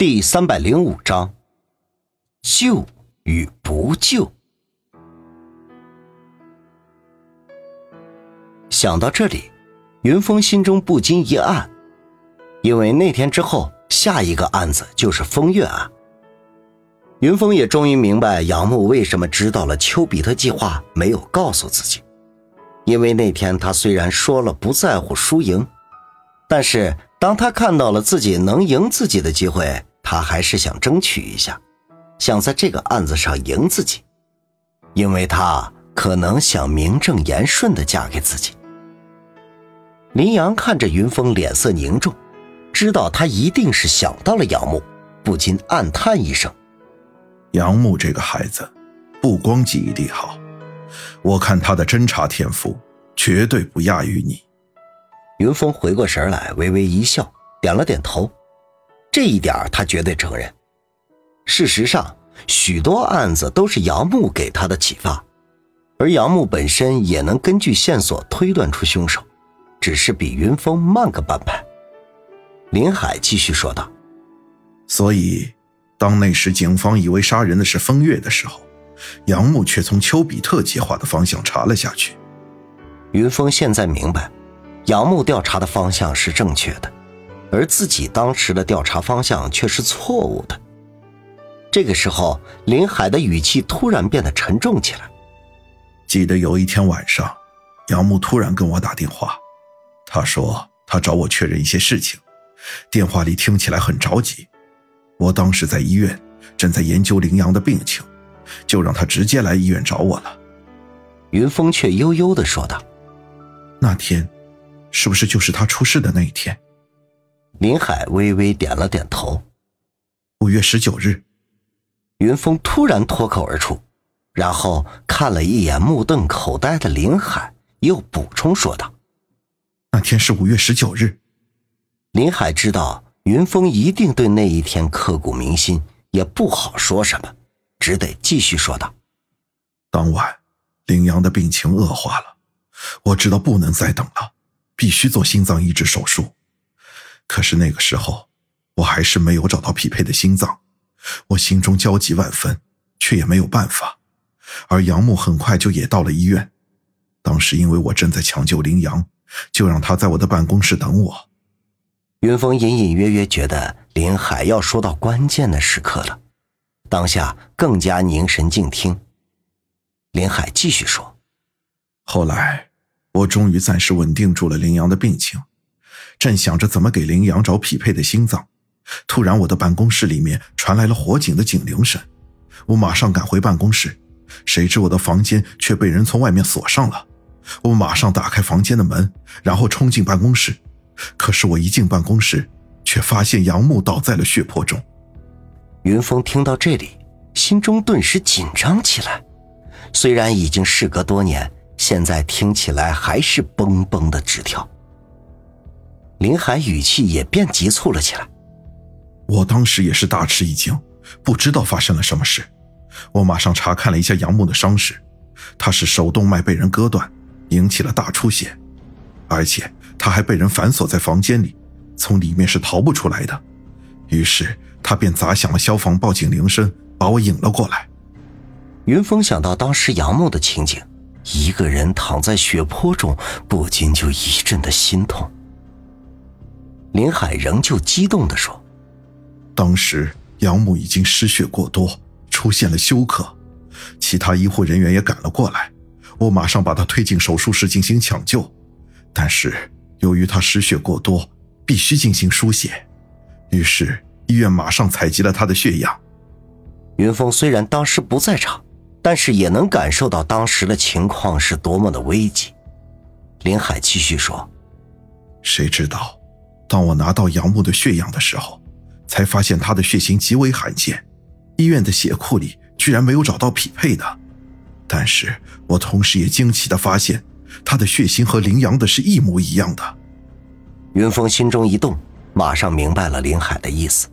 第三百零五章，救与不救。想到这里，云峰心中不禁一暗，因为那天之后，下一个案子就是风月案。云峰也终于明白杨木为什么知道了丘比特计划，没有告诉自己。因为那天他虽然说了不在乎输赢，但是当他看到了自己能赢自己的机会，他还是想争取一下，想在这个案子上赢自己，因为他可能想名正言顺的嫁给自己。林阳看着云峰脸色凝重，知道他一定是想到了杨木，不禁暗叹一声。杨木这个孩子，不光记忆力好，我看他的侦查天赋绝对不亚于你。云峰回过神来，微微一笑，点了点头。这一点他绝对承认。事实上，许多案子都是杨木给他的启发，而杨木本身也能根据线索推断出凶手，只是比云峰慢个半拍。林海继续说道：“所以。”当那时警方以为杀人的是风月的时候，杨木却从丘比特计划的方向查了下去。云峰现在明白，杨木调查的方向是正确的，而自己当时的调查方向却是错误的。这个时候，林海的语气突然变得沉重起来。记得有一天晚上，杨木突然跟我打电话，他说他找我确认一些事情，电话里听起来很着急。我当时在医院，正在研究林阳的病情，就让他直接来医院找我了。云峰却悠悠地说道：“那天，是不是就是他出事的那一天？”林海微微点了点头。五月十九日，云峰突然脱口而出，然后看了一眼目瞪口呆的林海，又补充说道：“那天是五月十九日。”林海知道。云峰一定对那一天刻骨铭心，也不好说什么，只得继续说道：“当晚，林阳的病情恶化了，我知道不能再等了，必须做心脏移植手术。可是那个时候，我还是没有找到匹配的心脏，我心中焦急万分，却也没有办法。而杨木很快就也到了医院，当时因为我正在抢救林阳，就让他在我的办公室等我。”云峰隐隐约约觉得林海要说到关键的时刻了，当下更加凝神静听。林海继续说：“后来，我终于暂时稳定住了林阳的病情，正想着怎么给羚羊找匹配的心脏，突然我的办公室里面传来了火警的警铃声。我马上赶回办公室，谁知我的房间却被人从外面锁上了。我马上打开房间的门，然后冲进办公室。”可是我一进办公室，却发现杨木倒在了血泊中。云峰听到这里，心中顿时紧张起来。虽然已经事隔多年，现在听起来还是嘣嘣的直跳。林海语气也变急促了起来。我当时也是大吃一惊，不知道发生了什么事。我马上查看了一下杨木的伤势，他是手动脉被人割断，引起了大出血，而且。他还被人反锁在房间里，从里面是逃不出来的。于是他便砸响了消防报警铃声，把我引了过来。云峰想到当时杨木的情景，一个人躺在血泊中，不禁就一阵的心痛。林海仍旧激动地说：“当时养母已经失血过多，出现了休克，其他医护人员也赶了过来，我马上把她推进手术室进行抢救，但是。”由于她失血过多，必须进行输血，于是医院马上采集了她的血样。云峰虽然当时不在场，但是也能感受到当时的情况是多么的危急。林海继续说：“谁知道，当我拿到杨木的血样的时候，才发现他的血型极为罕见，医院的血库里居然没有找到匹配的。但是我同时也惊奇的发现。”他的血型和林阳的是一模一样的。云峰心中一动，马上明白了林海的意思。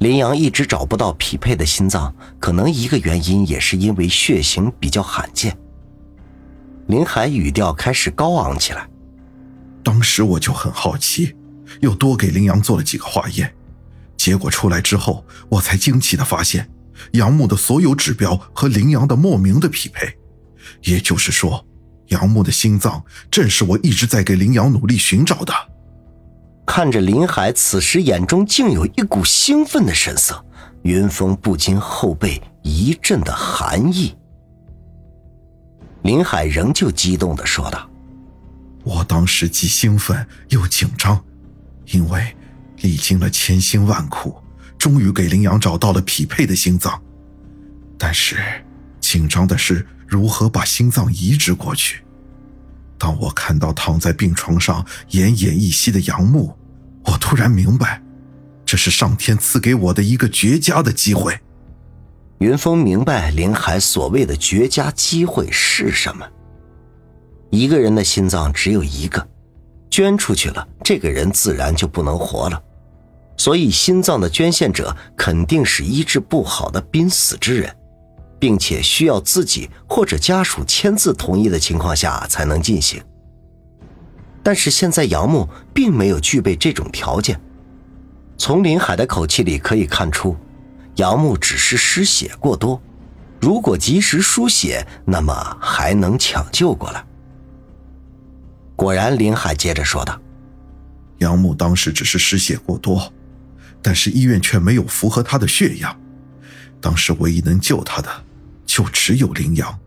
林阳一直找不到匹配的心脏，可能一个原因也是因为血型比较罕见。林海语调开始高昂起来。当时我就很好奇，又多给林阳做了几个化验，结果出来之后，我才惊奇的发现，杨木的所有指标和林阳的莫名的匹配，也就是说，杨木的心脏正是我一直在给林阳努力寻找的。看着林海此时眼中竟有一股兴奋的神色，云峰不禁后背一阵的寒意。林海仍旧激动的说道：“我当时既兴奋又紧张，因为历经了千辛万苦，终于给林阳找到了匹配的心脏。但是，紧张的是如何把心脏移植过去。当我看到躺在病床上奄奄一息的杨木，我突然明白，这是上天赐给我的一个绝佳的机会。”云峰明白林海所谓的绝佳机会是什么。一个人的心脏只有一个，捐出去了，这个人自然就不能活了。所以，心脏的捐献者肯定是医治不好的濒死之人，并且需要自己或者家属签字同意的情况下才能进行。但是现在杨木并没有具备这种条件，从林海的口气里可以看出。杨木只是失血过多，如果及时输血，那么还能抢救过来。果然，林海接着说道：“杨木当时只是失血过多，但是医院却没有符合他的血样。当时唯一能救他的，就只有林阳。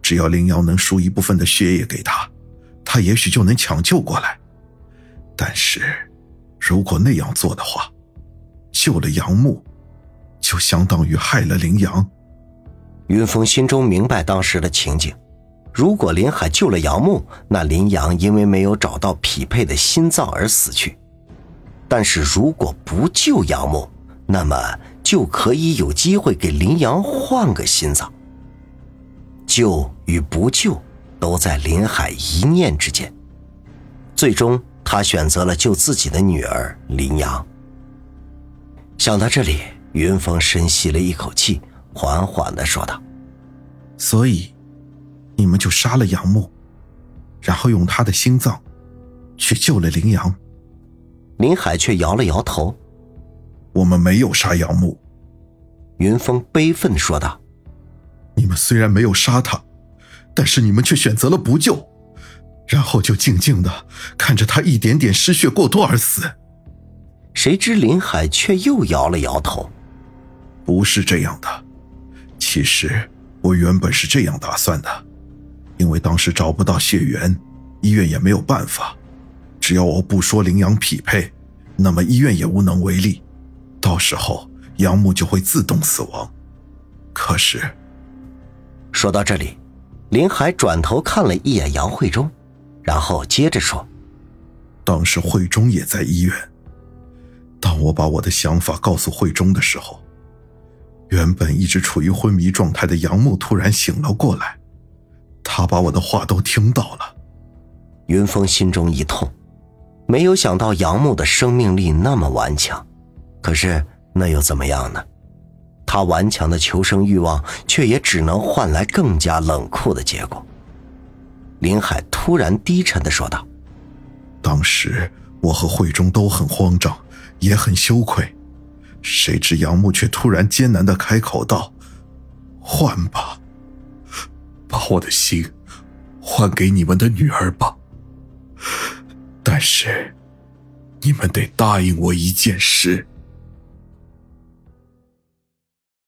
只要林阳能输一部分的血液给他，他也许就能抢救过来。但是，如果那样做的话，救了杨木。”就相当于害了林阳。云峰心中明白当时的情景：如果林海救了杨木，那林阳因为没有找到匹配的心脏而死去；但是如果不救杨木，那么就可以有机会给林阳换个心脏。救与不救，都在林海一念之间。最终，他选择了救自己的女儿林阳。想到这里。云峰深吸了一口气，缓缓的说道：“所以，你们就杀了杨木，然后用他的心脏，去救了林阳。”林海却摇了摇头：“我们没有杀杨木。”云峰悲愤的说道：“你们虽然没有杀他，但是你们却选择了不救，然后就静静的看着他一点点失血过多而死。”谁知林海却又摇了摇头。不是这样的，其实我原本是这样打算的，因为当时找不到血源，医院也没有办法。只要我不说羚羊匹配，那么医院也无能为力，到时候杨木就会自动死亡。可是，说到这里，林海转头看了一眼杨慧中，然后接着说：“当时慧中也在医院，当我把我的想法告诉慧中的时候。”原本一直处于昏迷状态的杨木突然醒了过来，他把我的话都听到了。云峰心中一痛，没有想到杨木的生命力那么顽强，可是那又怎么样呢？他顽强的求生欲望，却也只能换来更加冷酷的结果。林海突然低沉的说道：“当时我和慧中都很慌张，也很羞愧。”谁知杨木却突然艰难的开口道：“换吧，把我的心换给你们的女儿吧。但是，你们得答应我一件事。”